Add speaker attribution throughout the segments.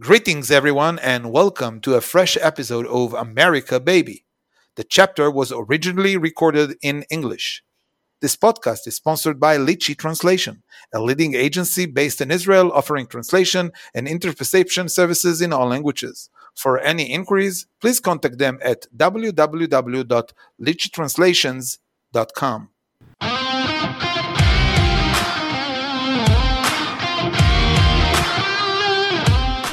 Speaker 1: Greetings, everyone, and welcome to a fresh episode of America Baby. The chapter was originally recorded in English. This podcast is sponsored by Litchi Translation, a leading agency based in Israel offering translation and interpretation services in all languages. For any inquiries, please contact them at www.litchitranslations.com.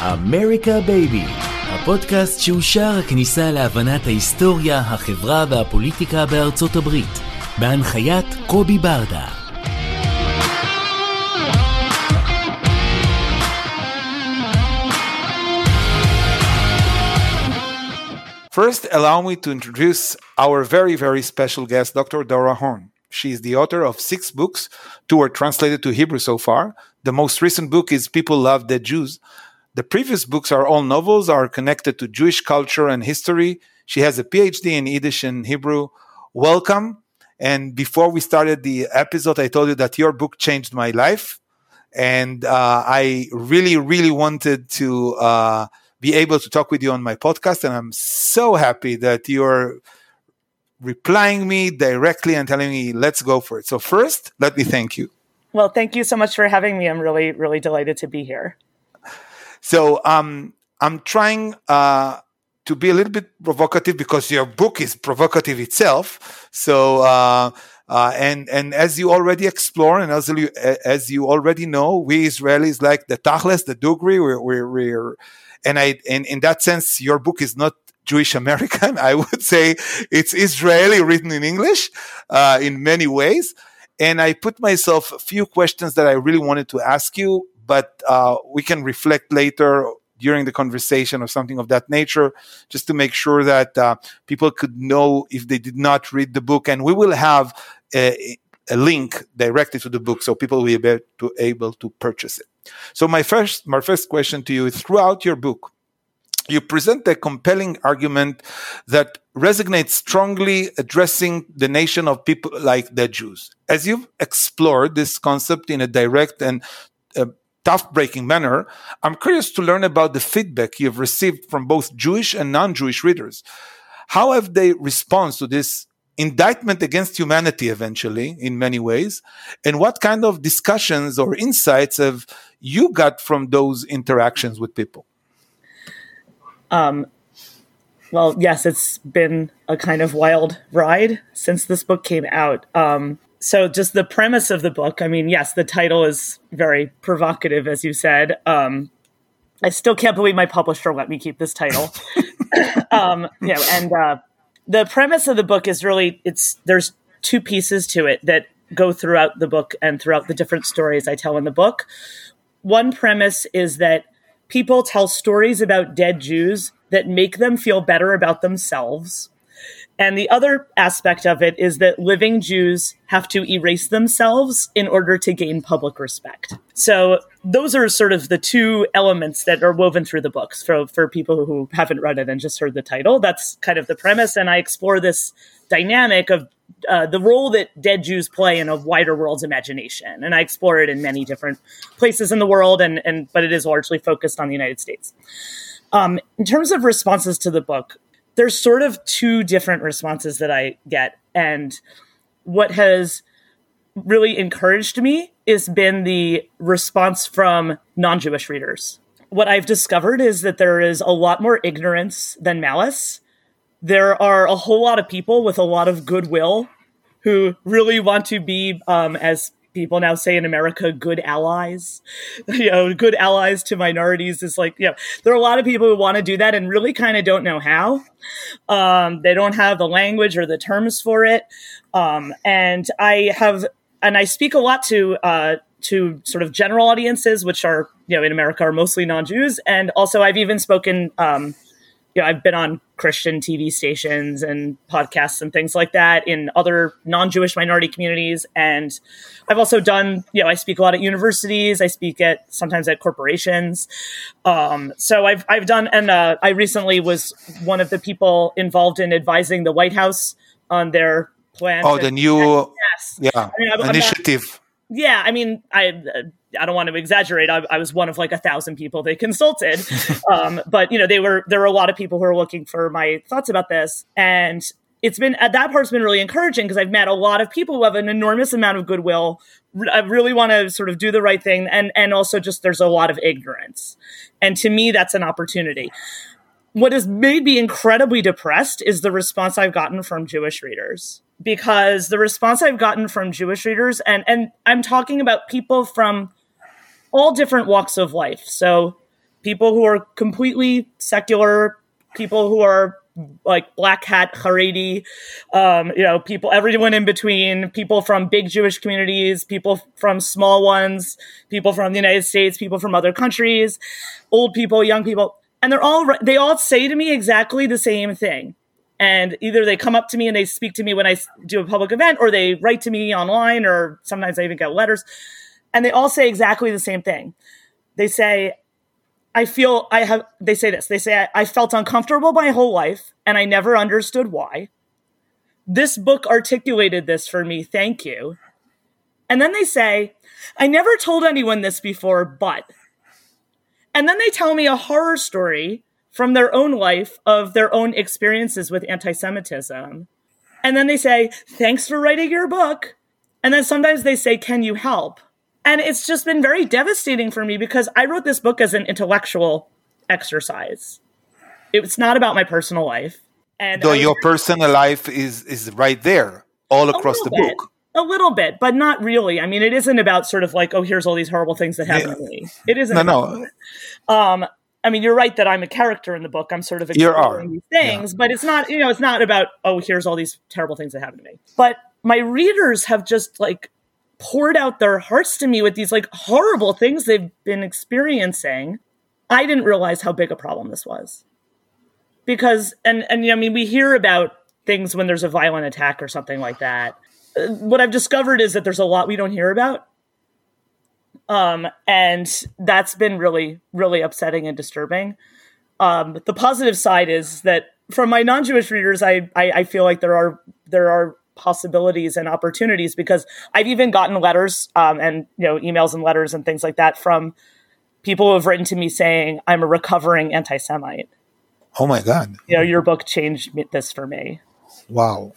Speaker 2: אמריקה בייבי, הפודקאסט שאושר הכניסה להבנת ההיסטוריה, החברה והפוליטיקה בארצות הברית, בהנחיית קובי ברדה.
Speaker 1: First, allow me to introduce our very, very special guest, Dr. Dara Horn. She is the author of six books, two are translated to Hebrew so far. The most recent book is People Love Dead Jews, the previous books are all novels, are connected to Jewish culture and history. She has a PhD in Yiddish and Hebrew. Welcome. And before we started the episode, I told you that your book changed my life. And uh, I really, really wanted to uh, be able to talk with you on my podcast. And I'm so happy that you're replying me directly and telling me, let's go for it. So, first, let me thank you.
Speaker 3: Well, thank you so much for having me. I'm really, really delighted to be here.
Speaker 1: So, um, I'm trying uh, to be a little bit provocative because your book is provocative itself. So, uh, uh, and and as you already explore, and as you as you already know, we Israelis like the Tachles, the Dugri. We're, we're, we're and I and in that sense, your book is not Jewish American. I would say it's Israeli written in English uh, in many ways. And I put myself a few questions that I really wanted to ask you, but uh, we can reflect later during the conversation or something of that nature, just to make sure that uh, people could know if they did not read the book. And we will have a, a link directly to the book so people will be able to, able to purchase it. So my first my first question to you is throughout your book, you present a compelling argument that resonates strongly addressing the nation of people like the Jews. As you've explored this concept in a direct and tough breaking manner, I'm curious to learn about the feedback you've received from both Jewish and non Jewish readers. How have they responded to this indictment against humanity eventually in many ways? And what kind of discussions or insights have you got from those interactions with people?
Speaker 3: Um, well yes it's been a kind of wild ride since this book came out. Um, so just the premise of the book i mean yes the title is very provocative as you said um, i still can't believe my publisher let me keep this title um, you know and uh, the premise of the book is really it's there's two pieces to it that go throughout the book and throughout the different stories I tell in the book. One premise is that people tell stories about dead Jews that make them feel better about themselves. And the other aspect of it is that living Jews have to erase themselves in order to gain public respect. So those are sort of the two elements that are woven through the books for, for people who haven't read it and just heard the title. That's kind of the premise. And I explore this dynamic of uh, the role that dead Jews play in a wider world's imagination. And I explore it in many different places in the world, and, and but it is largely focused on the United States. Um, in terms of responses to the book, there's sort of two different responses that I get. And what has really encouraged me has been the response from non Jewish readers. What I've discovered is that there is a lot more ignorance than malice. There are a whole lot of people with a lot of goodwill who really want to be, um, as people now say in America, good allies. you know, good allies to minorities is like, you know, there are a lot of people who want to do that and really kind of don't know how. Um, they don't have the language or the terms for it. Um, and I have, and I speak a lot to, uh, to sort of general audiences, which are, you know, in America are mostly non-Jews. And also I've even spoken, um, you know, I've been on Christian TV stations and podcasts and things like that in other non-Jewish minority communities. And I've also done, you know, I speak a lot at universities. I speak at sometimes at corporations. Um, so I've I've done, and uh, I recently was one of the people involved in advising the White House on their plan.
Speaker 1: Oh, the new yes, yeah, I mean, I'm, initiative.
Speaker 3: I'm not, yeah, I mean, I I don't want to exaggerate. I, I was one of like a thousand people they consulted, um, but you know, they were there were a lot of people who were looking for my thoughts about this, and it's been at that part's been really encouraging because I've met a lot of people who have an enormous amount of goodwill. I really want to sort of do the right thing, and and also just there's a lot of ignorance, and to me that's an opportunity. What has made me incredibly depressed is the response I've gotten from Jewish readers because the response I've gotten from Jewish readers, and and I'm talking about people from all different walks of life, so people who are completely secular, people who are like black hat Haredi, um, you know, people, everyone in between, people from big Jewish communities, people from small ones, people from the United States, people from other countries, old people, young people, and they're all they all say to me exactly the same thing. And either they come up to me and they speak to me when I do a public event, or they write to me online, or sometimes I even get letters, and they all say exactly the same thing. They say, I feel I have, they say this, they say, I, I felt uncomfortable my whole life and I never understood why. This book articulated this for me. Thank you. And then they say, I never told anyone this before, but. And then they tell me a horror story from their own life of their own experiences with anti Semitism. And then they say, Thanks for writing your book. And then sometimes they say, Can you help? And it's just been very devastating for me because I wrote this book as an intellectual exercise. It's not about my personal life.
Speaker 1: And though your personal life is is right there all across the
Speaker 3: bit,
Speaker 1: book.
Speaker 3: A little bit, but not really. I mean, it isn't about sort of like, oh, here's all these horrible things that happened yeah. to me. It isn't. No, no. Um, I mean, you're right that I'm a character in the book. I'm sort of exploring these things, yeah. but it's not, you know, it's not about, oh, here's all these terrible things that happened to me. But my readers have just like poured out their hearts to me with these like horrible things they've been experiencing. I didn't realize how big a problem this was. Because and and you know, I mean we hear about things when there's a violent attack or something like that. Uh, what I've discovered is that there's a lot we don't hear about. Um, and that's been really, really upsetting and disturbing. Um, the positive side is that from my non-Jewish readers, I, I, I feel like there are there are possibilities and opportunities because I've even gotten letters um, and you know emails and letters and things like that from people who have written to me saying I'm a recovering anti-Semite.
Speaker 1: Oh my god!
Speaker 3: You know, your book changed this for me.
Speaker 1: Wow.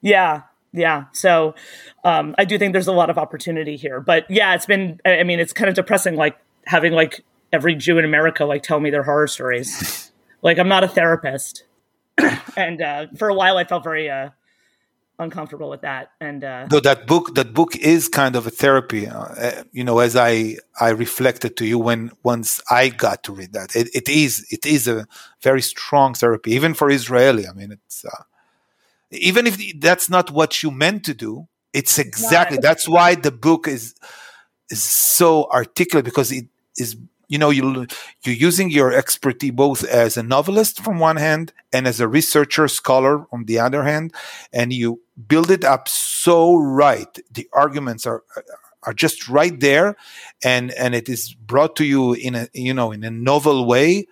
Speaker 3: Yeah, yeah. So um, I do think there's a lot of opportunity here, but yeah, it's been. I mean, it's kind of depressing, like having like every Jew in America like tell me their horror stories. like I'm not a therapist, and uh, for a while I felt very uh, uncomfortable with that. And uh
Speaker 1: though that book that book is kind of a therapy uh, uh, you know as i i reflected to you when once i got to read that it, it is it is a very strong therapy even for israeli. I mean it's uh, even if that's not what you meant to do it's exactly that's why the book is is so articulate because it is you know you you're using your expertise both as a novelist from one hand and as a researcher scholar on the other hand and you build it up so right the arguments are are just right there and and it is brought to you in a you know in a novel way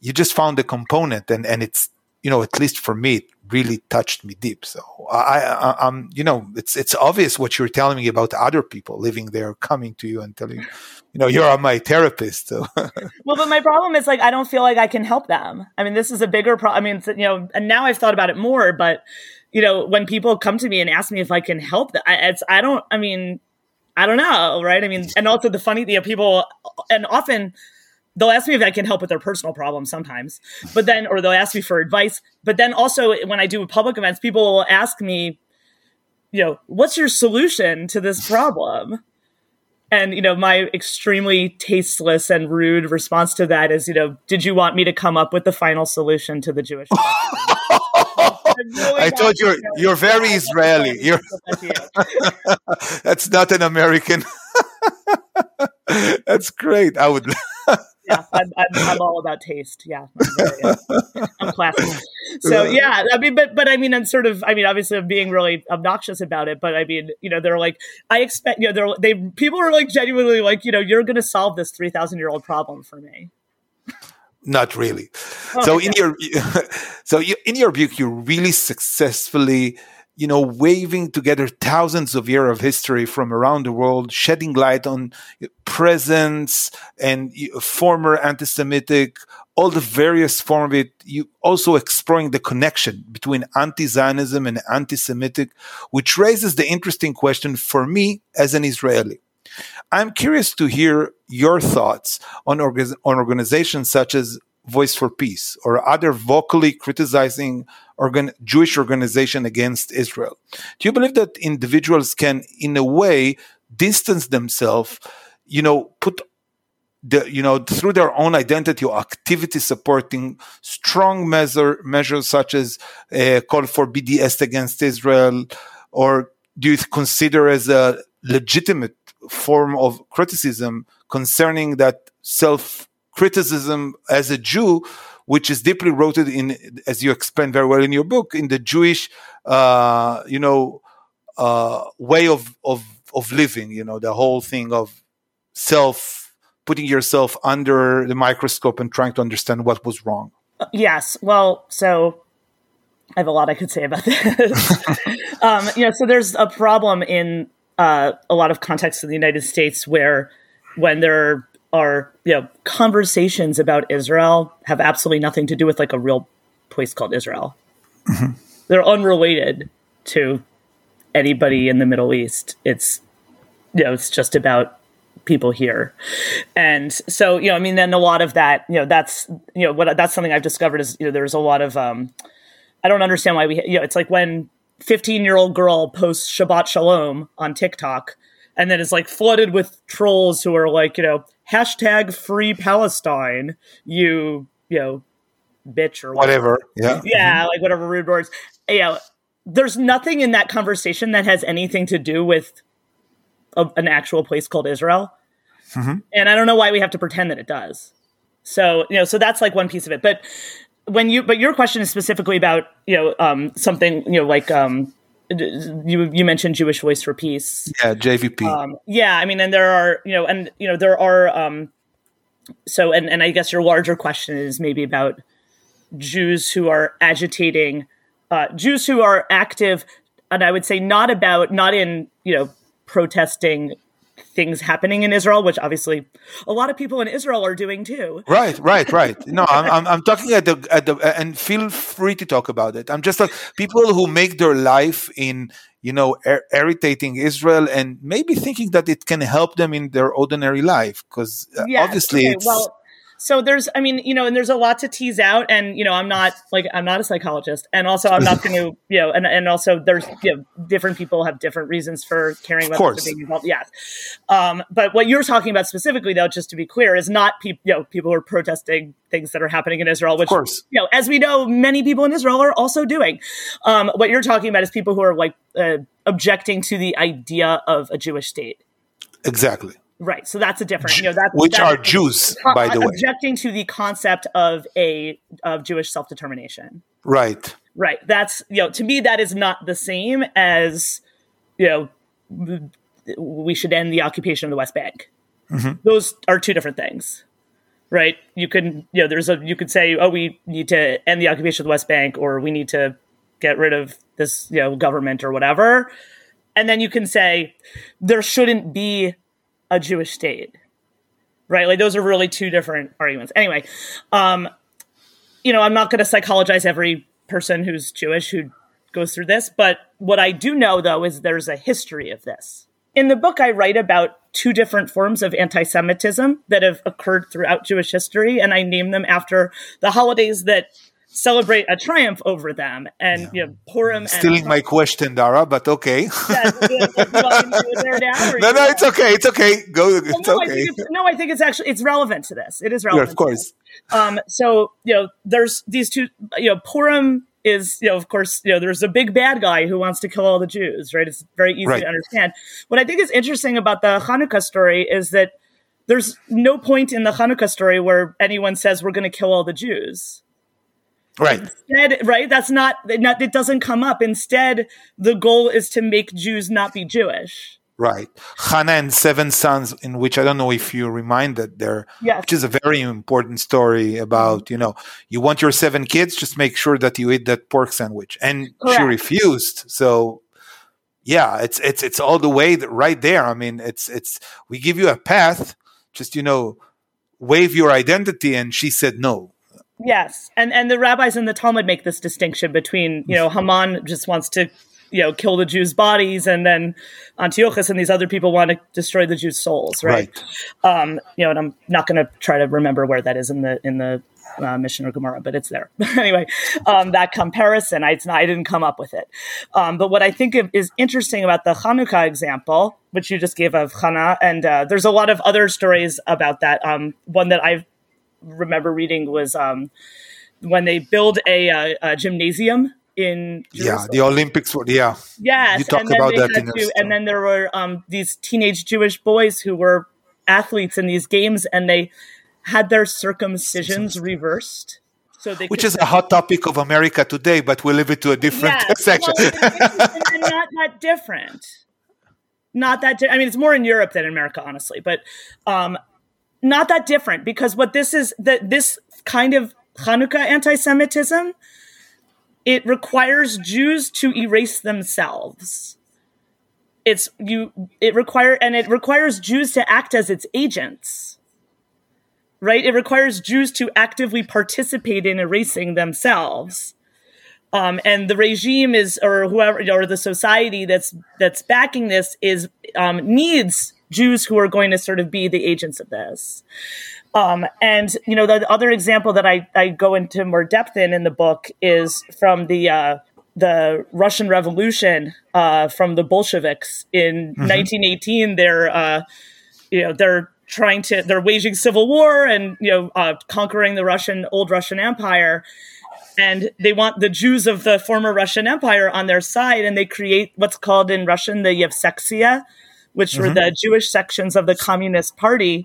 Speaker 1: you just found the component and and it's you know at least for me it really touched me deep. So I, I, am you know, it's it's obvious what you're telling me about other people living there, coming to you and telling, you know, you're my therapist. So.
Speaker 3: well, but my problem is like I don't feel like I can help them. I mean, this is a bigger problem. I mean, you know, and now I've thought about it more, but you know, when people come to me and ask me if I can help I, it's I don't. I mean, I don't know, right? I mean, and also the funny, you know, people, and often they'll ask me if I can help with their personal problems sometimes, but then, or they'll ask me for advice. But then also when I do public events, people will ask me, you know, what's your solution to this problem? And, you know, my extremely tasteless and rude response to that is, you know, did you want me to come up with the final solution to the Jewish
Speaker 1: I thought you're you're very Israeli. You're that's not an American. that's great. I would
Speaker 3: yeah, I'm, I'm, I'm, all about taste. Yeah, I'm, I'm classy. So yeah, I mean, but but I mean, I'm sort of, I mean, obviously, I'm being really obnoxious about it. But I mean, you know, they're like, I expect, you know, they're they people are like genuinely like, you know, you're going to solve this three thousand year old problem for me.
Speaker 1: Not really. Oh, so in your so you, in your book, you really successfully you know, waving together thousands of years of history from around the world, shedding light on presence and former anti-Semitic, all the various form of it. You also exploring the connection between anti-Zionism and anti-Semitic, which raises the interesting question for me as an Israeli. I'm curious to hear your thoughts on, orga- on organizations such as Voice for Peace or other vocally criticizing organ- Jewish organization against Israel. Do you believe that individuals can, in a way, distance themselves, you know, put the, you know, through their own identity or activity supporting strong measure, measures such as a call for BDS against Israel, or do you consider as a legitimate form of criticism concerning that self criticism as a Jew, which is deeply rooted in, as you explain very well in your book, in the Jewish, uh, you know, uh, way of, of of living. You know, the whole thing of self putting yourself under the microscope and trying to understand what was wrong.
Speaker 3: Yes. Well, so I have a lot I could say about this. um, you know, so there's a problem in uh, a lot of contexts in the United States where when there are you know conversations about Israel have absolutely nothing to do with like a real place called Israel. Mm-hmm. They're unrelated to anybody in the Middle East. It's you know it's just about people here, and so you know I mean then a lot of that you know that's you know what that's something I've discovered is you know there's a lot of um I don't understand why we you know it's like when 15 year old girl posts Shabbat Shalom on TikTok and then it's like flooded with trolls who are like, you know, hashtag free Palestine, you, you know, bitch or
Speaker 1: whatever. whatever.
Speaker 3: Yeah. Yeah. Mm-hmm. Like whatever rude words. Yeah. There's nothing in that conversation that has anything to do with a, an actual place called Israel. Mm-hmm. And I don't know why we have to pretend that it does. So, you know, so that's like one piece of it. But when you, but your question is specifically about, you know, um, something, you know, like, um, you you mentioned Jewish Voice for Peace.
Speaker 1: Yeah, JVP.
Speaker 3: Um, yeah, I mean, and there are you know, and you know, there are um, so and and I guess your larger question is maybe about Jews who are agitating, uh, Jews who are active, and I would say not about not in you know protesting things happening in Israel, which obviously a lot of people in Israel are doing too.
Speaker 1: Right, right, right. No, I'm, I'm, I'm talking at the at the and feel free to talk about it. I'm just like people who make their life in you know er- irritating Israel and maybe thinking that it can help them in their ordinary life because uh, yes, obviously okay, it's.
Speaker 3: Well, so there's i mean you know and there's a lot to tease out. And you know i'm not like i'm not a psychologist. And also i'm not going to you know and, and also there's you know different people have different reasons for caring about being involved yes um, but what you're talking about specifically though just to be clear is not people you know people who are protesting things that are happening in israel which you know as we know many people in israel are also doing. Um, what you're talking about is people who are like uh, objecting to the idea of a jewish state.
Speaker 1: Exactly
Speaker 3: Right. So that's a different, you know, that's
Speaker 1: which
Speaker 3: that
Speaker 1: are Jews, by the
Speaker 3: way,
Speaker 1: objecting
Speaker 3: to the concept of a of Jewish self determination.
Speaker 1: Right.
Speaker 3: Right. That's you know, to me, that is not the same as you know, we should end the occupation of the West Bank. Mm-hmm. Those are two different things, right? You can, you know, there's a you could say, oh, we need to end the occupation of the West Bank, or we need to get rid of this, you know, government or whatever. And then you can say there shouldn't be a Jewish state. Right? Like those are really two different arguments. Anyway, um, you know, I'm not going to psychologize every person who's Jewish who goes through this, but what I do know though is there's a history of this. In the book, I write about two different forms of anti Semitism that have occurred throughout Jewish history, and I name them after the holidays that celebrate a triumph over them. And yeah. you know, Purim.
Speaker 1: Stealing
Speaker 3: and,
Speaker 1: my question, Dara, but okay. No, no, it's okay. It's okay. Go. Well, it's
Speaker 3: no,
Speaker 1: okay.
Speaker 3: I it's, no, I think it's actually it's relevant to this. It is relevant.
Speaker 1: Yeah, of course.
Speaker 3: Um, so you know, there's these two. You know, Purim is you know, of course, you know, there's a big bad guy who wants to kill all the Jews. Right? It's very easy right. to understand. What I think is interesting about the Hanukkah story is that. There's no point in the Hanukkah story where anyone says we're going to kill all the Jews
Speaker 1: Right.
Speaker 3: Instead, right? That's not, it doesn't come up. Instead, the goal is to make Jews not be Jewish.
Speaker 1: Right. Hannah and Seven Sons, in which I don't know if you reminded there, yes. which is a very important story about, you know, you want your seven kids, just make sure that you eat that pork sandwich. And Correct. she refused. So yeah, it's it's it's all the way right there. I mean, it's it's we give you a path, just you know, wave your identity, and she said no.
Speaker 3: Yes, and and the rabbis in the Talmud make this distinction between you know Haman just wants to you know kill the Jews' bodies, and then Antiochus and these other people want to destroy the Jews' souls, right? right. Um, you know, and I'm not going to try to remember where that is in the in the uh, Mishnah or Gemara, but it's there. anyway, um, that comparison, I, not, I, didn't come up with it. Um, but what I think is interesting about the Hanukkah example, which you just gave of Hannah, and uh, there's a lot of other stories about that. Um, one that I remember reading was um, when they build a, a, a gymnasium in
Speaker 1: Jerusalem. yeah the Olympics were yeah
Speaker 3: yes you talk about that to, and then there were um, these teenage Jewish boys who were athletes in these games and they had their circumcisions reversed.
Speaker 1: So they Which is a hot topic of America today, but we'll leave it to a different yes, section. Well,
Speaker 3: not that different. Not that. Di- I mean, it's more in Europe than in America, honestly, but um, not that different because what this is that this kind of Hanukkah anti-Semitism it requires Jews to erase themselves. It's you. It require and it requires Jews to act as its agents right? It requires Jews to actively participate in erasing themselves. Um, and the regime is, or whoever, or the society that's that's backing this is um, needs Jews who are going to sort of be the agents of this. Um, and you know, the, the, other example that I, I go into more depth in in the book is from the uh, the Russian Revolution uh, from the Bolsheviks in mm-hmm. 1918. They're uh, you know they're trying to they're waging civil war and you know uh, conquering the Russian old Russian Empire and they want the Jews of the former Russian Empire on their side and they create what's called in Russian the Yevsektsiya which mm-hmm. were the Jewish sections of the Communist Party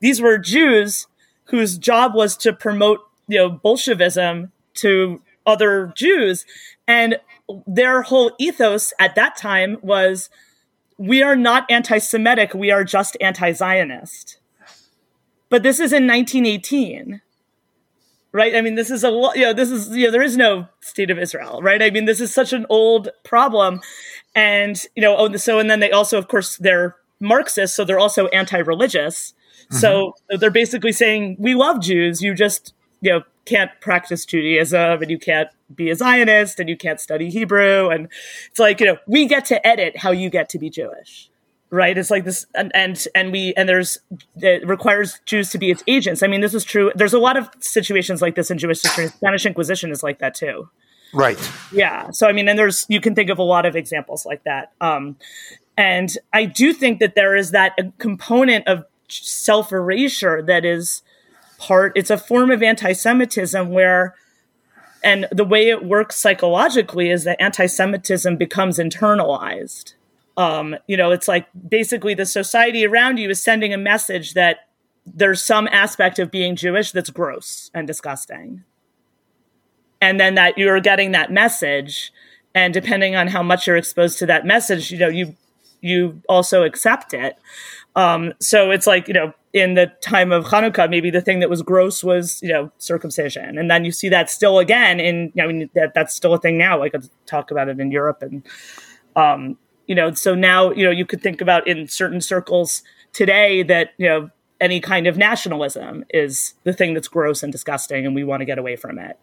Speaker 3: these were Jews whose job was to promote you know Bolshevism to other Jews and their whole ethos at that time was we are not anti Semitic, we are just anti Zionist. But this is in 1918 right? I mean, this is a you know this is you know there is no state of Israel, right? I mean, this is such an old problem, and you know, oh, so and then they also, of course, they're Marxist, so they're also anti-religious. Mm-hmm. So they're basically saying we love Jews, you just you know can't practice Judaism and you can't be a Zionist and you can't study Hebrew. And it's like, you know, we get to edit how you get to be Jewish. Right. It's like this and, and, and we, and there's, it requires Jews to be its agents. I mean, this is true. There's a lot of situations like this in Jewish history. Spanish Inquisition is like that too.
Speaker 1: Right.
Speaker 3: Yeah. So, I mean, and there's, you can think of a lot of examples like that. Um, and I do think that there is that component of self erasure that is, part it's a form of anti-semitism where and the way it works psychologically is that anti-semitism becomes internalized um, you know it's like basically the society around you is sending a message that there's some aspect of being jewish that's gross and disgusting and then that you're getting that message and depending on how much you're exposed to that message you know you you also accept it um, so it's like you know in the time of Hanukkah, maybe the thing that was gross was, you know, circumcision. And then you see that still again in, I mean, that, that's still a thing now. I could talk about it in Europe. And, um, you know, so now, you know, you could think about in certain circles today that, you know, any kind of nationalism is the thing that's gross and disgusting, and we want to get away from it.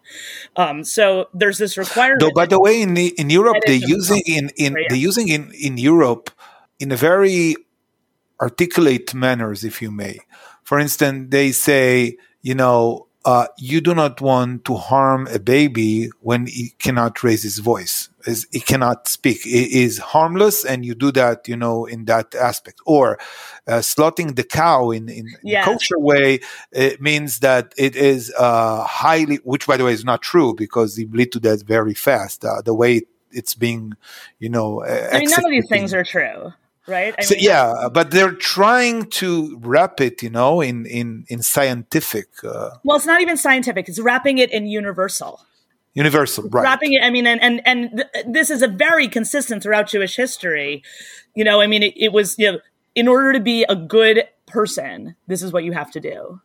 Speaker 3: Um, so there's this requirement.
Speaker 1: Though, by the way, in the, in Europe, they're using in, in right, they're using in in Europe in a very articulate manners, if you may. For instance, they say, you know, uh, you do not want to harm a baby when he cannot raise his voice, is he cannot speak. It is harmless, and you do that, you know, in that aspect. Or uh, slaughtering the cow in in, kosher way it means that it is uh, highly, which by the way is not true because he bleed to death very fast. Uh, the way it's being, you know,
Speaker 3: I mean, none of these things are true right?
Speaker 1: I so, mean, yeah, but they're trying to wrap it, you know, in in in scientific. Uh,
Speaker 3: well, it's not even scientific; it's wrapping it in universal.
Speaker 1: universal right
Speaker 3: wrapping it i mean and and, and th- this is a very consistent throughout jewish history you know i mean it, it was you know in order to be a good person this is what you have to do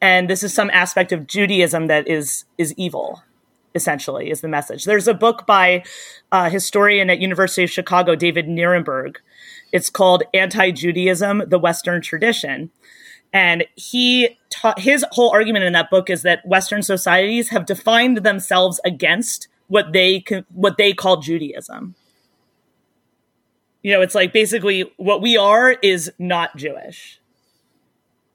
Speaker 3: and this is some aspect of judaism that is is evil essentially is the message there's a book by a historian at university of chicago david nirenberg it's called anti-judaism the western tradition and he taught his whole argument in that book is that Western societies have defined themselves against what they what they call Judaism. You know, it's like basically what we are is not Jewish.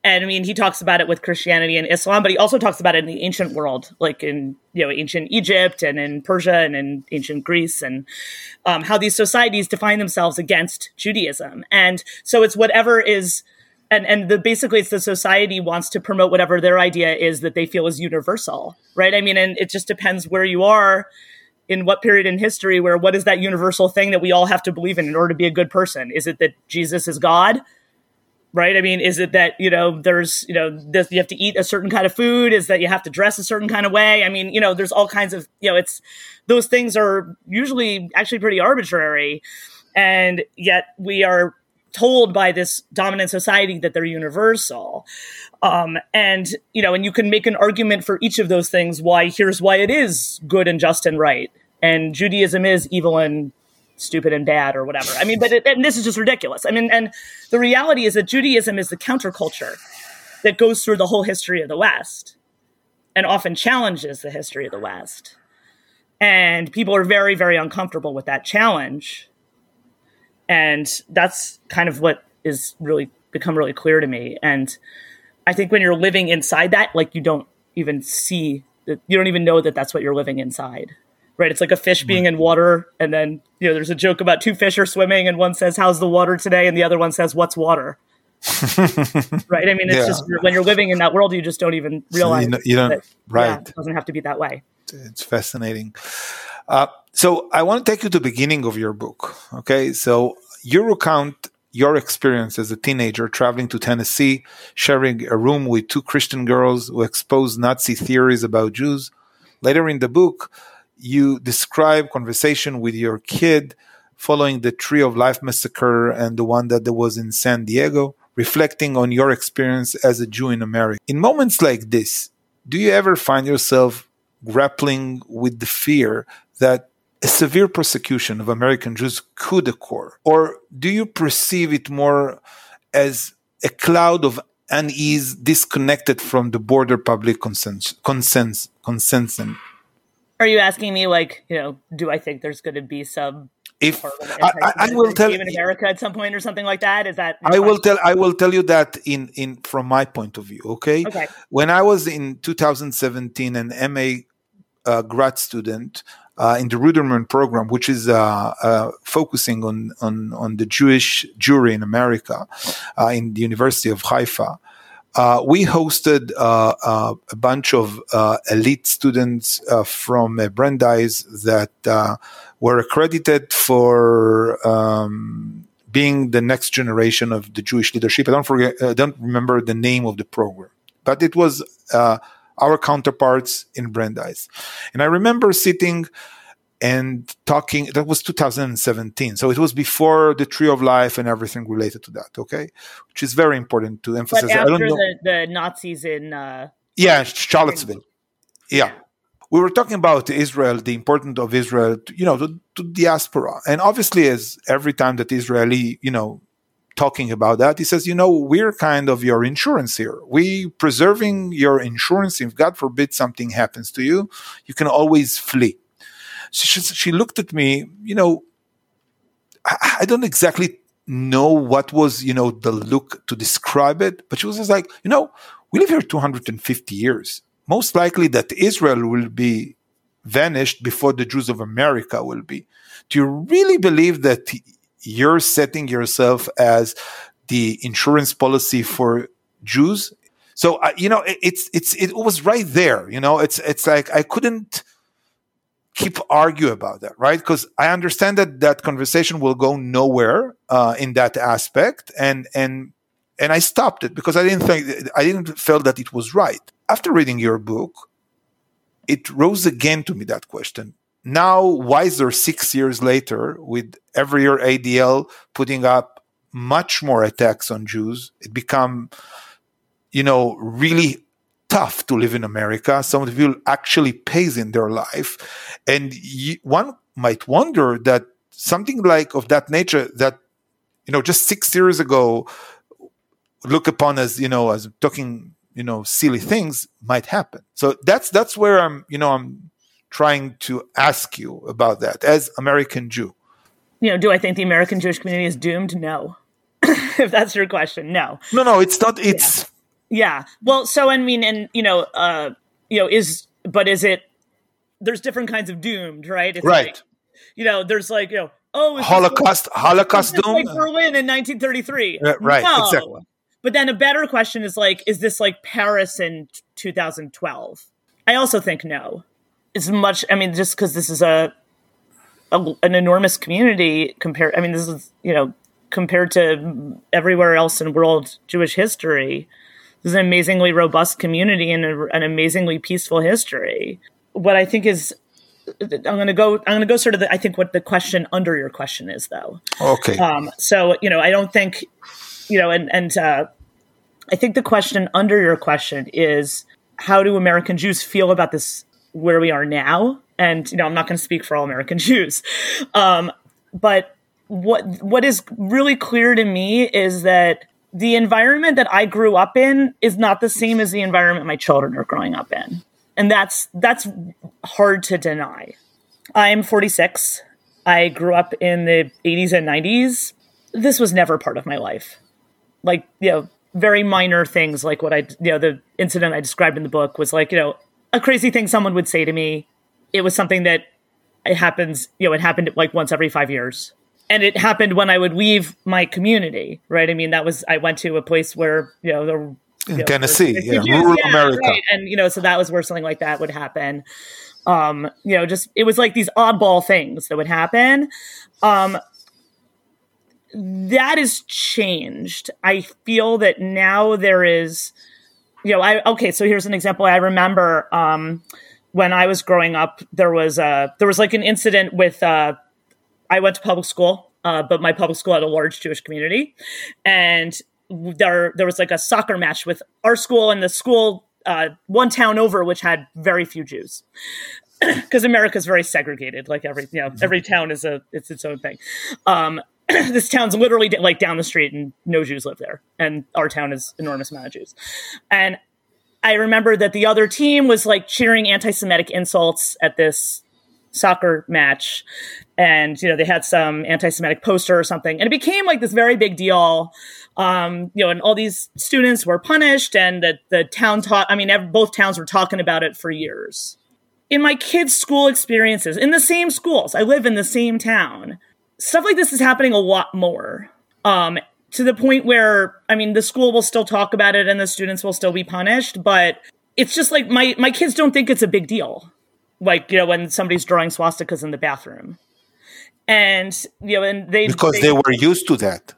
Speaker 3: And I mean, he talks about it with Christianity and Islam, but he also talks about it in the ancient world, like in you know ancient Egypt and in Persia and in ancient Greece, and um, how these societies define themselves against Judaism. And so it's whatever is and and the basically it's the society wants to promote whatever their idea is that they feel is universal right? I mean and it just depends where you are in what period in history where what is that universal thing that we all have to believe in in order to be a good person? Is it that jesus is god right i mean is it that you know there's you know this, you have to eat a certain kind of food is that you have to dress a certain kind of way i mean you know there's all kinds of you know it's those things are usually actually pretty arbitrary and yet we are told by this dominant society that they're universal. Um, and, you know, and you can make an argument for each of those things why here's why it is good and just and right. And Judaism is evil and stupid and bad or whatever. I mean, but it, and this is just ridiculous. I mean, and the reality is that Judaism is the counterculture that goes through the whole history of the West and often challenges the history of the West. And people are very, very uncomfortable with that challenge and that's kind of what is really become really clear to me and i think when you're living inside that like you don't even see that you don't even know that that's what you're living inside right? It's like a fish being in water and then you know there's a joke about two fish are swimming and one says how's the water today? and the other one says what's water? Right? I mean it's yeah. just when you're living in that world you just don't even realize so
Speaker 1: you, don't that, right. yeah,
Speaker 3: it doesn't have to be that way.
Speaker 1: It's fascinating. Uh, so I want to take you to the beginning of your book. Okay, so you recount your experience as a teenager traveling to Tennessee, sharing a room with two Christian girls who exposed Nazi theories about Jews. Later in the book, you describe conversation with your kid following the Tree of Life massacre and the one that there was in San Diego, reflecting on your experience as a Jew in America. In moments like this, do you ever find yourself grappling with the fear that a severe persecution of American Jews could occur? Or do you perceive it more as a cloud of unease disconnected from the broader public consensus? consensus, consensus?
Speaker 3: Are you asking me, like, you know, do I think there's going to be some
Speaker 1: if I, I, will tell
Speaker 3: in America at some point or something like that. Is that
Speaker 1: I will tell I will tell you that in in from my point of view. Okay.
Speaker 3: Okay.
Speaker 1: When I was in 2017 an MA uh, grad student, uh, in the Ruderman program, which is uh, uh, focusing on, on, on the Jewish Jewry in America, uh, in the University of Haifa. Uh, we hosted uh, uh a bunch of uh, elite students uh, from Brandeis that were accredited for um, being the next generation of the Jewish leadership. I don't forget, I don't remember the name of the program, but it was our counterparts in Brandeis. And I remember sitting and talking that was 2017 so it was before the tree of life and everything related to that okay which is very important to emphasize
Speaker 3: but after the, the, nazis in uh,
Speaker 1: yeah charlottesville yeah. we were talking about israel the importance of israel to, you know to, to diaspora and obviously as every time that israeli you know talking about that. He says, you know, we're kind of your insurance here. We preserving your insurance. If God forbid something happens to you, you can always flee. She, she looked at me, you know, I, I don't exactly know what was, you know, the look to describe it, but she was just like, you know, we live here 250 years. Most likely that Israel will be vanished before the Jews of America will be. Do you really believe that you're setting yourself as the insurance policy for Jews. So uh, you know, it, it's it's it was right there. You know, it's it's like I couldn't keep argue about that, right? Because I understand that that conversation will go nowhere uh, in that aspect, and and and I stopped it because I didn't think I didn't feel that it was right. After reading your book, it rose again to me that question. Now, wiser six years later, with every year ADL putting up much more attacks on Jews, it become, you know, really tough to live in America. Some of the people actually pays in their life, and you, one might wonder that something like of that nature that you know just six years ago look upon as you know as talking you know silly things might happen. So that's that's where i'm you know i'm trying to ask you about that as american jew.
Speaker 3: You know do i think the american jewish community is doomed? No. If that's your question no.
Speaker 1: No no it's not it's
Speaker 3: yeah, well so i mean and you know uh you know is but is it there's different kinds of doomed right it's
Speaker 1: right
Speaker 3: like, you know there's like you know oh
Speaker 1: holocaust
Speaker 3: like,
Speaker 1: holocaust doom
Speaker 3: like berlin in 1933
Speaker 1: right
Speaker 3: no.
Speaker 1: exactly
Speaker 3: but then a better question is like, is this like Paris in 2012? I also think no. It's much. I mean, just because this is a, a an enormous community compared. I mean, this is you know compared to everywhere else in world Jewish history. This is an amazingly robust community and a, an amazingly peaceful history. What I think is I'm going to go. I'm going to go sort of. The, I think what the question under your question is, though.
Speaker 1: Okay.
Speaker 3: Um, so you know, I don't think, you know, and and uh, I think the question under your question is how do American Jews feel about this where we are now? And you know, I'm not going to speak for all American Jews, um, but what what is really clear to me is that the environment that I grew up in is not the same as the environment my children are growing up in, and that's that's hard to deny. I'm 46. I grew up in the 80s and 90s. This was never part of my life. Like, you know, very minor things like what I, you know, the incident I described in the book was like, you know, a crazy thing someone would say to me. It was something that it happens, you know, it happened like once every five years. And it happened when I would leave my community, right? I mean, that was, I went to a place where, you know, the,
Speaker 1: in know, Tennessee, yeah, rural yeah, America. Right.
Speaker 3: And, you know, so that was where something like that would happen. Um, you know, just, it was like these oddball things that would happen. Um, that has changed. I feel that now there is, you know, I okay. So here's an example. I remember um, when I was growing up, there was a there was like an incident with. Uh, I went to public school, uh, but my public school had a large Jewish community, and there there was like a soccer match with our school and the school uh, one town over, which had very few Jews. Because America is very segregated, like every you know, every town is a it's its own thing. Um, this town's literally like down the street and no Jews live there. And our town is enormous amount of Jews. And I remember that the other team was like cheering anti-Semitic insults at this soccer match. And, you know, they had some anti-Semitic poster or something. And it became like this very big deal. Um, you know, and all these students were punished and the, the town taught, I mean, both towns were talking about it for years. In my kids' school experiences, in the same schools, I live in the same town stuff like this is happening a lot more. Um, to the point where, I mean, the school will still talk about it and the students will still be punished, but it's just like my my kids don't think it's a big deal. Like, you know, when somebody's drawing swastikas in the bathroom. And, you know, and they
Speaker 1: Because they, they were used to that.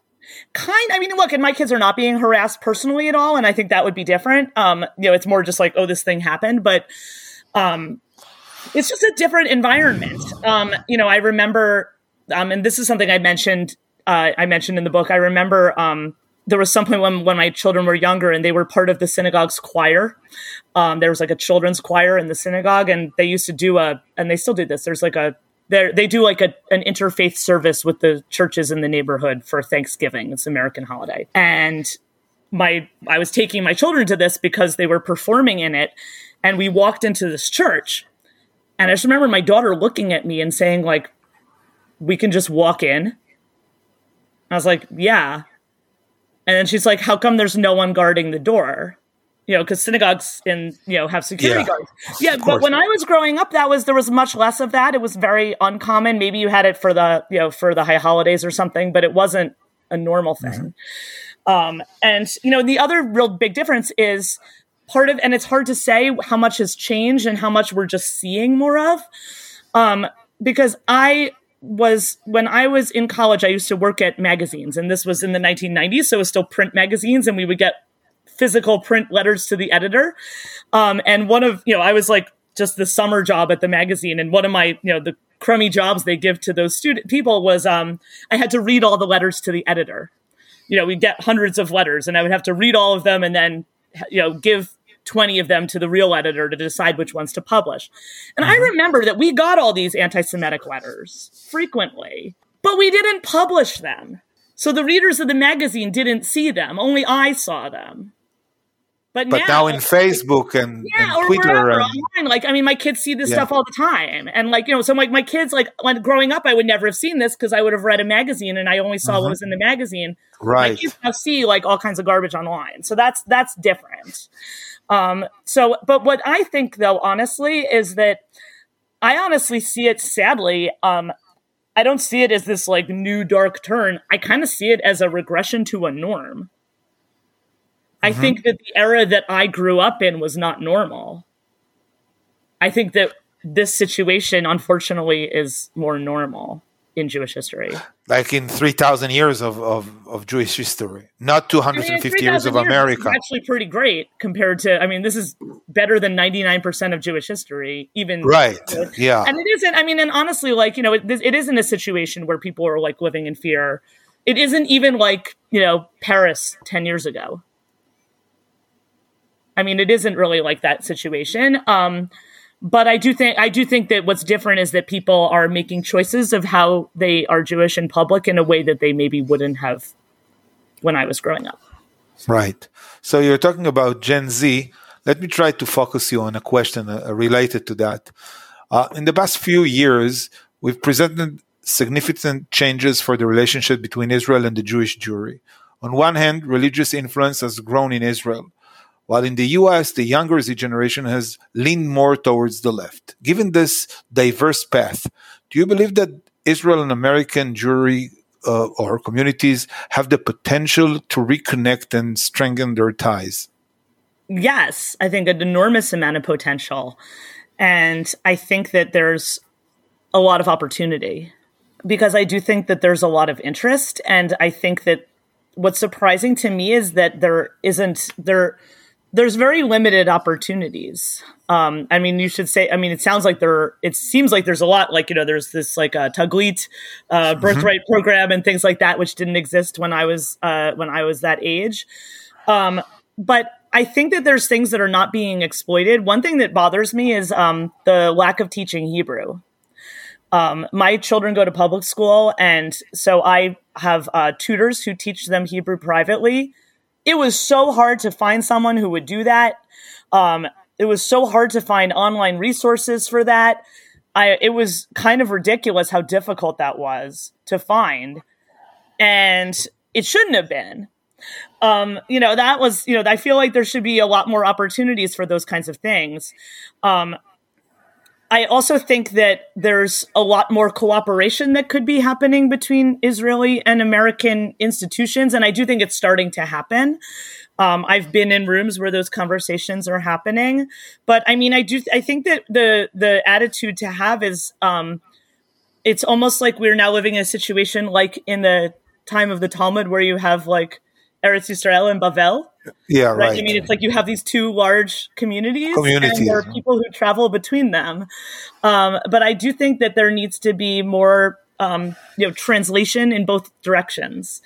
Speaker 3: Kind I mean, look, and my kids are not being harassed personally at all, and I think that would be different. Um, you know, it's more just like, oh, this thing happened, but um it's just a different environment. Um, you know, I remember um, and this is something I mentioned. Uh, I mentioned in the book. I remember um, there was some point when when my children were younger and they were part of the synagogue's choir. Um, there was like a children's choir in the synagogue, and they used to do a, and they still do this. There's like a they do like a, an interfaith service with the churches in the neighborhood for Thanksgiving. It's an American holiday, and my I was taking my children to this because they were performing in it, and we walked into this church, and I just remember my daughter looking at me and saying like, we can just walk in? I was like, yeah. And then she's like, how come there's no one guarding the door? You know, because synagogues in you know have security yeah, guards. Yeah, but when I was growing up, that was there was much less of that. It was very uncommon. Maybe you had it for the you know for the high holidays or something, but it wasn't a normal thing. Mm-hmm. Um, and you know, the other real big difference is part of, and it's hard to say how much has changed and how much we're just seeing more of. Um, because I was when I was in college, I used to work at magazines, and this was in the 1990s, so it was still print magazines, and we would get physical print letters to the editor. Um, and one of, you know, I was like just the summer job at the magazine, and one of my you know the crummy jobs they give to those student people was um, I had to read all the letters to the editor. You know, we'd get hundreds of letters, and I would have to read all of them and then you know give 20 of them to the real editor to decide which ones to publish. And mm-hmm. I remember that we got all these anti Semitic letters frequently, but we didn't publish them. So the readers of the magazine didn't see them, only I saw them.
Speaker 1: But, but now, now, in Facebook and, yeah, and Twitter, and,
Speaker 3: online, like I mean, my kids see this yeah. stuff all the time, and like you know, so like my kids, like when growing up, I would never have seen this because I would have read a magazine and I only saw what mm-hmm. was in the magazine.
Speaker 1: Right.
Speaker 3: My kids now see like all kinds of garbage online, so that's that's different. Um, so, but what I think though, honestly, is that I honestly see it sadly. Um, I don't see it as this like new dark turn. I kind of see it as a regression to a norm. I mm-hmm. think that the era that I grew up in was not normal. I think that this situation, unfortunately, is more normal in Jewish history.
Speaker 1: Like in 3,000 years of, of, of, Jewish history, not 250 I mean, years of years America.
Speaker 3: actually pretty great compared to, I mean, this is better than 99% of Jewish history, even.
Speaker 1: Right. Yeah.
Speaker 3: And it isn't, I mean, and honestly, like, you know, it, it isn't a situation where people are like living in fear. It isn't even like, you know, Paris 10 years ago. I mean, it isn't really like that situation. Um, but I do think I do think that what's different is that people are making choices of how they are Jewish in public in a way that they maybe wouldn't have when I was growing up.
Speaker 1: Right. So you're talking about Gen Z. Let me try to focus you on a question uh, related to that. Uh, in the past few years, we've presented significant changes for the relationship between Israel and the Jewish Jewry. On one hand, religious influence has grown in Israel. While in the US, the younger Z generation has leaned more towards the left. Given this diverse path, do you believe that Israel and American Jewry uh, or communities have the potential to reconnect and strengthen their ties?
Speaker 3: Yes, I think an enormous amount of potential. And I think that there's a lot of opportunity because I do think that there's a lot of interest. And I think that what's surprising to me is that there isn't, there, there's very limited opportunities. Um, I mean, you should say. I mean, it sounds like there. It seems like there's a lot. Like you know, there's this like a uh, Taglit uh, mm-hmm. birthright mm-hmm. program and things like that, which didn't exist when I was uh, when I was that age. Um, but I think that there's things that are not being exploited. One thing that bothers me is um, the lack of teaching Hebrew. Um, my children go to public school, and so I have uh, tutors who teach them Hebrew privately it was so hard to find someone who would do that. Um, it was so hard to find online resources for that. I, it was kind of ridiculous how difficult that was to find. And it shouldn't have been. Um, you know, that was, you know, I feel like there should be a lot more opportunities for those kinds of things. Um, I also think that there's a lot more cooperation that could be happening between Israeli and American institutions. And I do think it's starting to happen. Um, I've been in rooms where those conversations are happening. But I mean, I do, I think that the, the attitude to have is, um, it's almost like we're now living in a situation like in the time of the Talmud where you have like Eretz Yisrael and Bavel.
Speaker 1: Yeah, right? right?
Speaker 3: I mean, it's like you have these two large communities,
Speaker 1: communities.
Speaker 3: and there are people who travel between them. Um, but I do think that there needs to be more, um, you know, translation in both directions,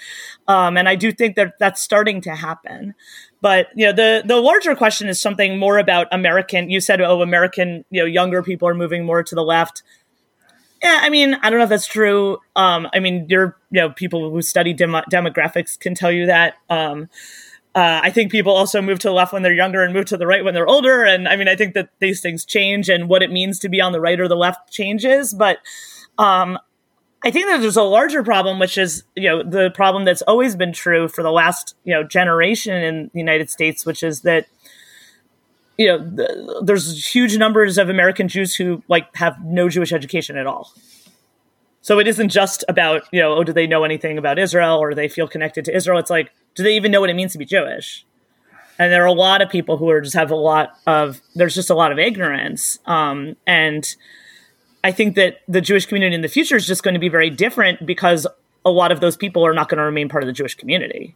Speaker 3: um, and I do think that that's starting to happen. But you know, the the larger question is something more about American. You said, oh, American, you know, younger people are moving more to the left. Yeah, I mean, I don't know if that's true. Um, I mean, you're, you know, people who study dem- demographics can tell you that. Uh, I think people also move to the left when they're younger and move to the right when they're older. And I mean, I think that these things change and what it means to be on the right or the left changes. But um, I think that there's a larger problem, which is, you know, the problem that's always been true for the last, you know, generation in the United States, which is that you know, the, there's huge numbers of American Jews who like have no Jewish education at all. So it isn't just about, you know, oh, do they know anything about Israel or do they feel connected to Israel? It's like, do they even know what it means to be Jewish? And there are a lot of people who are just have a lot of, there's just a lot of ignorance. Um, and I think that the Jewish community in the future is just going to be very different because a lot of those people are not going to remain part of the Jewish community,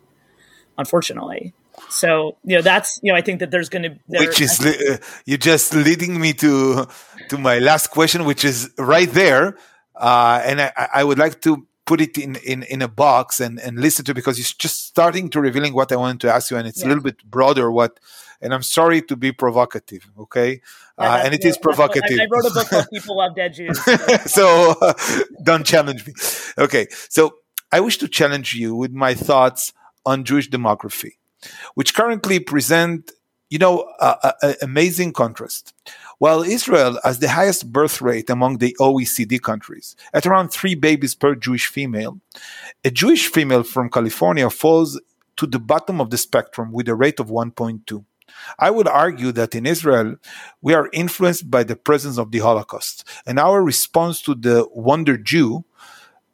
Speaker 3: unfortunately. So you know that's you know I think that there's going to
Speaker 1: which is uh, you're just leading me to to my last question, which is right there, uh, and I, I would like to put it in, in, in a box and, and listen to because it's just starting to revealing what I wanted to ask you, and it's yeah. a little bit broader. What, and I'm sorry to be provocative, okay? Uh, and it is provocative.
Speaker 3: I, I, wrote a book called "People Love Dead Jews,"
Speaker 1: so uh, don't challenge me. Okay, so I wish to challenge you with my thoughts on Jewish demography, which currently present, you know, amazing contrast. While Israel has the highest birth rate among the OECD countries, at around three babies per Jewish female, a Jewish female from California falls to the bottom of the spectrum with a rate of 1.2. I would argue that in Israel, we are influenced by the presence of the Holocaust, and our response to the Wonder Jew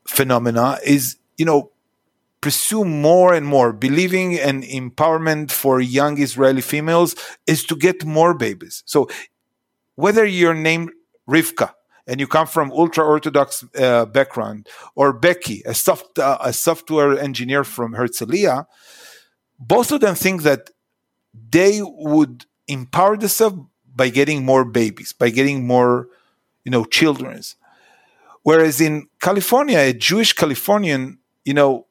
Speaker 1: phenomena is, you know, pursue more and more, believing and empowerment for young Israeli females is to get more babies. So whether you're named Rivka and you come from ultra orthodox uh, background, or Becky, a, soft, uh, a software engineer from Herzliya, both of them think that they would empower themselves by getting more babies, by getting more, you know, childrens. Whereas in California, a Jewish Californian, you know,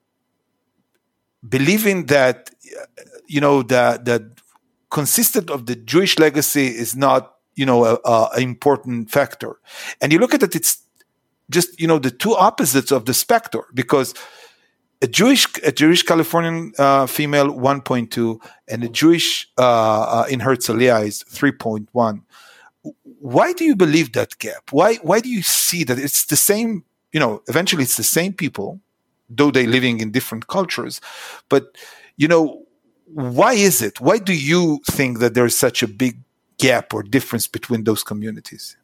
Speaker 1: believing that, you know, that that consistent of the Jewish legacy is not you know a, a important factor and you look at it it's just you know the two opposites of the spectrum because a Jewish a Jewish Californian uh, female 1.2 and a Jewish uh, uh, in Herzliya is 3.1. Why do you believe that gap? Why why do you see that it's the same? You know, eventually it's the same people, though they're living in different cultures. But you know, why is it? Why do you think that there's such a big gap or difference between those communities?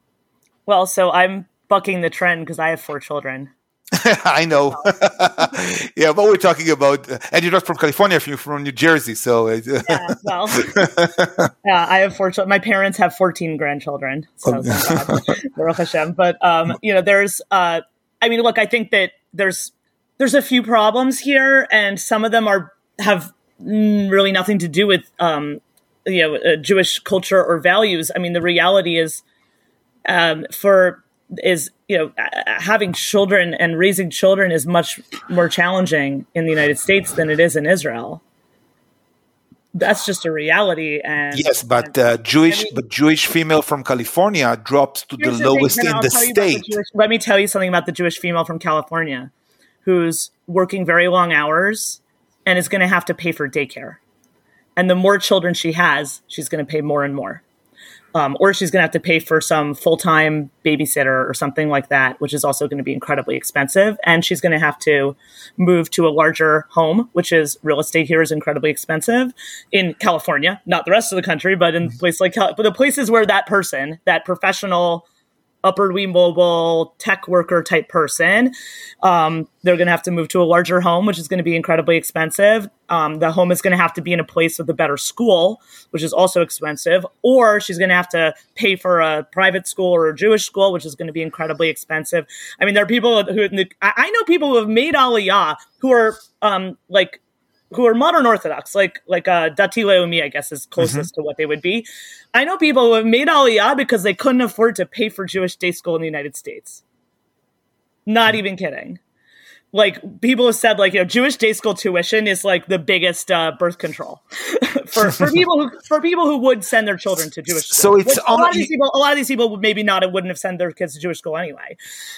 Speaker 3: Well, so I'm bucking the trend because I have four children.
Speaker 1: I know. yeah, but we're talking about, uh, and you're not from California, you're from New Jersey, so.
Speaker 3: yeah, well, yeah, I have four children. My parents have 14 grandchildren, so oh, Baruch Hashem. But um, you know, there's, uh, I mean, look, I think that there's there's a few problems here, and some of them are have really nothing to do with um, you know uh, Jewish culture or values. I mean, the reality is um, for is you know having children and raising children is much more challenging in the United States than it is in Israel. That's just a reality, and
Speaker 1: yes, but uh, Jewish, I mean, but Jewish female from California drops to the, the lowest thing, in the state.
Speaker 3: The Jewish, let me tell you something about the Jewish female from California, who's working very long hours and is going to have to pay for daycare. And the more children she has, she's going to pay more and more. Um, or she's going to have to pay for some full time babysitter or something like that, which is also going to be incredibly expensive. And she's going to have to move to a larger home, which is real estate here is incredibly expensive in California, not the rest of the country, but in mm-hmm. places like but the places where that person, that professional upwardly mobile tech worker type person. Um, they're going to have to move to a larger home, which is going to be incredibly expensive. Um, the home is going to have to be in a place with a better school, which is also expensive. Or she's going to have to pay for a private school or a Jewish school, which is going to be incredibly expensive. I mean, there are people who I know people who have made Aliyah who are um, like who are modern Orthodox, like like uh, Dati Leumi, I guess is closest mm-hmm. to what they would be. I know people who have made Aliyah because they couldn't afford to pay for Jewish day school in the United States. Not mm-hmm. even kidding. Like people have said, like you know, Jewish day school tuition is like the biggest uh, birth control for, for people who for people who would send their children to Jewish school.
Speaker 1: So it's
Speaker 3: a lot of these people. A lot of these people would maybe not wouldn't have sent their kids to Jewish school anyway.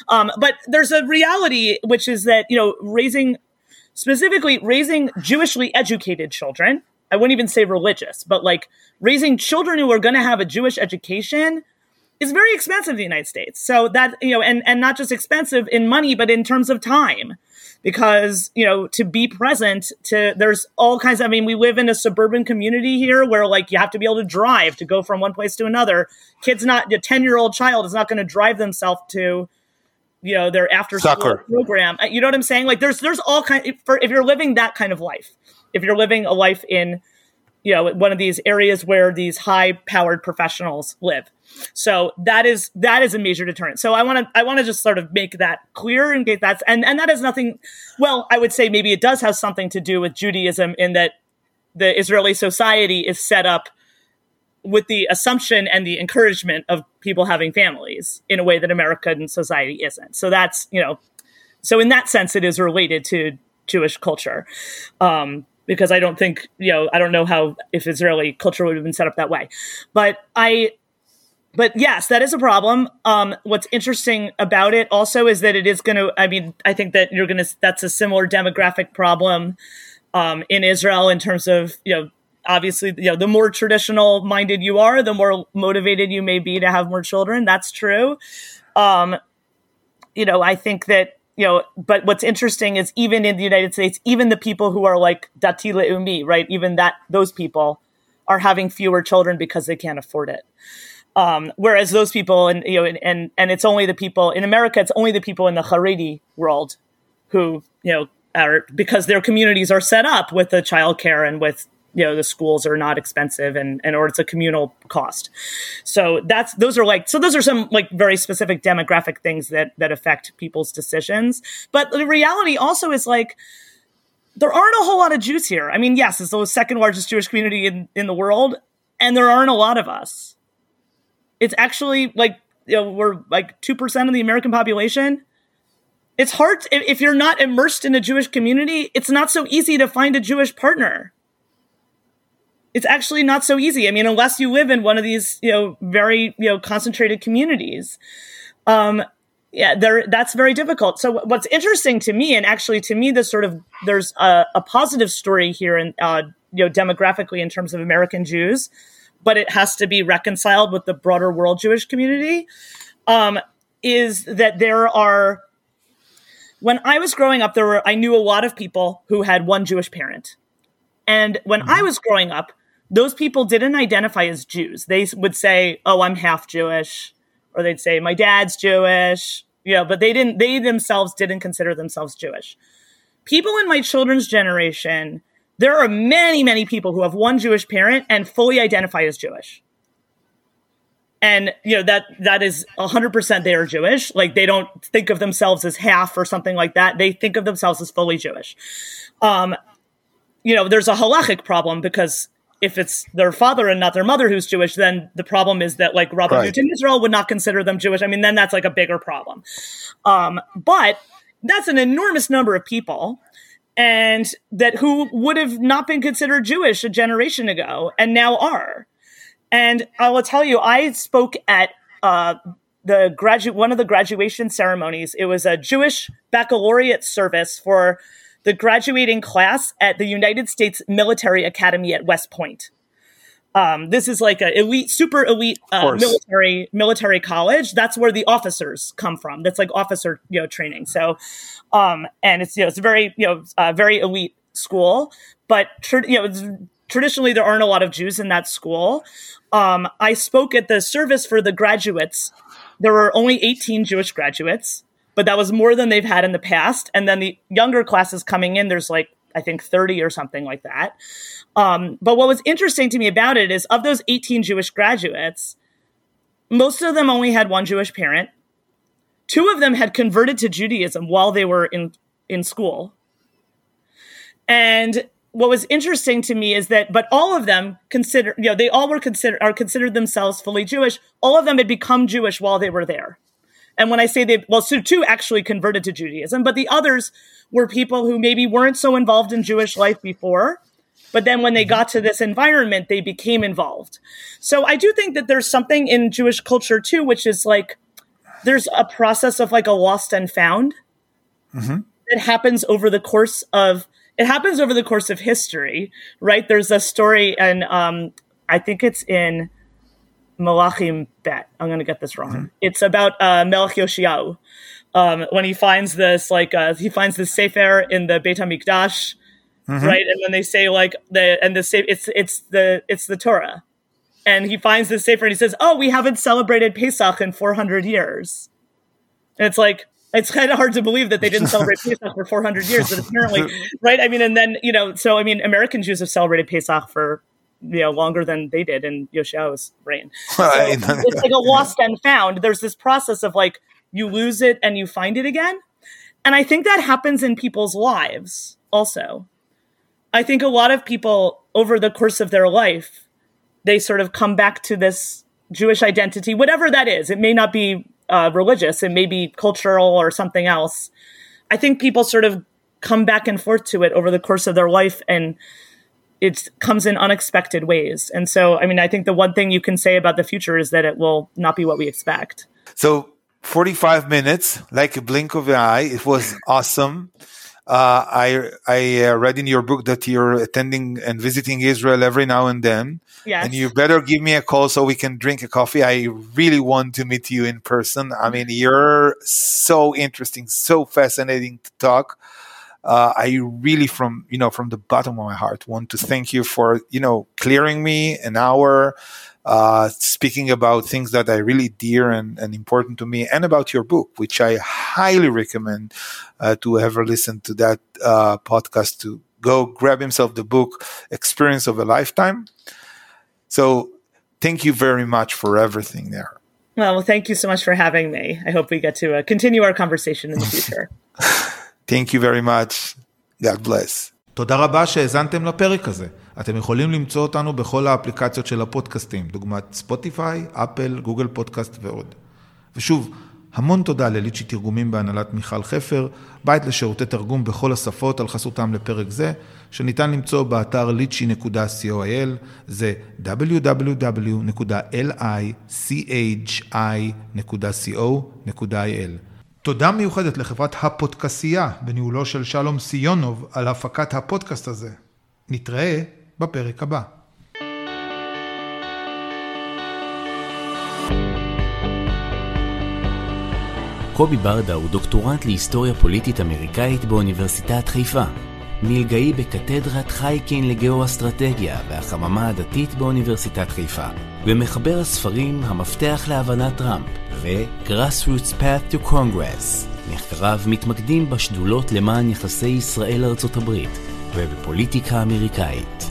Speaker 3: Um, but there's a reality, which is that you know, raising specifically raising Jewishly educated children. I wouldn't even say religious, but like raising children who are going to have a Jewish education is very expensive in the United States. So that, you know, and, and not just expensive in money, but in terms of time. Because, you know, to be present to, there's all kinds of, I mean, we live in a suburban community here where like you have to be able to drive to go from one place to another. Kids not, a 10 year old child is not going to drive themselves to, you know their after school program. Uh, you know what i'm saying? Like there's there's all kind for if you're living that kind of life if you're living a life in you know one of these areas where these high powered professionals live. So that is that is a major deterrent. So i want to i want to just sort of make that clear and get that and and that has nothing well i would say maybe it does have something to do with judaism in that the Israeli society is set up with the assumption and the encouragement of people having families in a way that American society isn't. So that's, you know, so in that sense, it is related to Jewish culture. Um, because I don't think, you know, I don't know how if Israeli culture would have been set up that way. But I, but yes, that is a problem. Um, what's interesting about it also is that it is going to, I mean, I think that you're going to, that's a similar demographic problem um, in Israel in terms of, you know, obviously, you know, the more traditional minded you are, the more motivated you may be to have more children. That's true. Um, you know, I think that, you know, but what's interesting is even in the United States, even the people who are like dati le'umi, right? Even that, those people are having fewer children because they can't afford it. Um, whereas those people, and you know, and, and and it's only the people in America. It's only the people in the Haredi world who you know are because their communities are set up with the childcare and with you know the schools are not expensive and and or it's a communal cost. So that's those are like so those are some like very specific demographic things that that affect people's decisions. But the reality also is like there aren't a whole lot of jews here. I mean yes it's the second largest jewish community in in the world and there aren't a lot of us. It's actually like you know we're like 2% of the american population. It's hard to, if you're not immersed in a jewish community it's not so easy to find a jewish partner it's actually not so easy. I mean, unless you live in one of these, you know, very, you know, concentrated communities. Um, yeah, there, that's very difficult. So what's interesting to me, and actually to me, this sort of, there's a, a positive story here in, uh, you know, demographically in terms of American Jews, but it has to be reconciled with the broader world Jewish community, um, is that there are, when I was growing up, there were, I knew a lot of people who had one Jewish parent. And when mm-hmm. I was growing up, those people didn't identify as Jews. They would say, "Oh, I'm half Jewish," or they'd say, "My dad's Jewish." You know, but they didn't. They themselves didn't consider themselves Jewish. People in my children's generation, there are many, many people who have one Jewish parent and fully identify as Jewish. And you know that that is hundred percent they are Jewish. Like they don't think of themselves as half or something like that. They think of themselves as fully Jewish. Um, you know, there's a halachic problem because if it's their father and not their mother who's Jewish, then the problem is that like Rabbi right. Israel would not consider them Jewish. I mean, then that's like a bigger problem. Um, but that's an enormous number of people and that who would have not been considered Jewish a generation ago and now are. And I will tell you, I spoke at uh, the graduate one of the graduation ceremonies. It was a Jewish baccalaureate service for the graduating class at the United States Military Academy at West Point. Um, this is like a elite, super elite uh, military military college. That's where the officers come from. That's like officer you know training. So, um, and it's you know it's a very you know uh, very elite school. But tr- you know traditionally there aren't a lot of Jews in that school. Um, I spoke at the service for the graduates. There were only 18 Jewish graduates but that was more than they've had in the past. And then the younger classes coming in, there's like, I think 30 or something like that. Um, but what was interesting to me about it is of those 18 Jewish graduates, most of them only had one Jewish parent. Two of them had converted to Judaism while they were in, in school. And what was interesting to me is that, but all of them consider, you know, they all were considered, are considered themselves fully Jewish. All of them had become Jewish while they were there. And when I say they, well, so two actually converted to Judaism, but the others were people who maybe weren't so involved in Jewish life before. But then when they got to this environment, they became involved. So I do think that there's something in Jewish culture too, which is like there's a process of like a lost and found mm-hmm. that happens over the course of it happens over the course of history, right? There's a story, and um, I think it's in Malachim Bet. I'm going to get this wrong. Mm-hmm. It's about uh, Melech Yoshiyahu. Um, when he finds this, like, uh, he finds this sefer in the Beit Hamikdash, mm-hmm. right? And then they say, like, the and the sefer, it's it's the it's the Torah, and he finds this sefer and he says, "Oh, we haven't celebrated Pesach in 400 years," and it's like. It's kind of hard to believe that they didn't celebrate Pesach for 400 years, but apparently, right? I mean, and then, you know, so I mean, American Jews have celebrated Pesach for you know longer than they did in Yoshiyahu's reign. So it's like a lost and found. There's this process of like you lose it and you find it again, and I think that happens in people's lives also. I think a lot of people over the course of their life, they sort of come back to this Jewish identity, whatever that is. It may not be uh, religious, it may be cultural or something else. I think people sort of come back and forth to it over the course of their life and it comes in unexpected ways. And so, I mean, I think the one thing you can say about the future is that it will not be what we expect.
Speaker 1: So, 45 minutes, like a blink of an eye. It was awesome. Uh, I I uh, read in your book that you're attending and visiting Israel every now and then.
Speaker 3: Yes.
Speaker 1: And you better give me a call so we can drink a coffee. I really want to meet you in person. I mean, you're so interesting, so fascinating to talk. Uh, I really, from you know, from the bottom of my heart, want to thank you for you know clearing me an hour uh, speaking about things that are really dear and, and, important to me, and about your book, which I highly recommend uh, to ever listen to that uh, podcast to go grab himself the book, Experience of a Lifetime. So, thank you very much for everything there.
Speaker 3: Well, thank you so much for having me. I hope we get to uh, continue our conversation in the future.
Speaker 1: Thank you very much. God bless.
Speaker 4: תודה רבה שהאזנתם לפרק הזה. אתם יכולים למצוא אותנו בכל האפליקציות של הפודקאסטים, דוגמת ספוטיפיי, אפל, גוגל פודקאסט ועוד. ושוב, המון תודה לליצ'י תרגומים בהנהלת מיכל חפר, בית לשירותי תרגום בכל השפות על חסותם לפרק זה, שניתן למצוא באתר lichy.coil, זה www.lichi.co.il. תודה מיוחדת לחברת הפודקסייה בניהולו של שלום סיונוב על הפקת הפודקאסט הזה. נתראה בפרק הבא.
Speaker 2: קובי ברדה הוא דוקטורנט להיסטוריה פוליטית אמריקאית באוניברסיטת חיפה. מלגאי בקתדרת חייקין לגאו-אסטרטגיה והחממה הדתית באוניברסיטת חיפה. ומחבר הספרים המפתח להבנת טראמפ ו-Grassroots Path to Congress. מחקריו מתמקדים בשדולות למען יחסי ישראל-ארצות הברית ובפוליטיקה אמריקאית.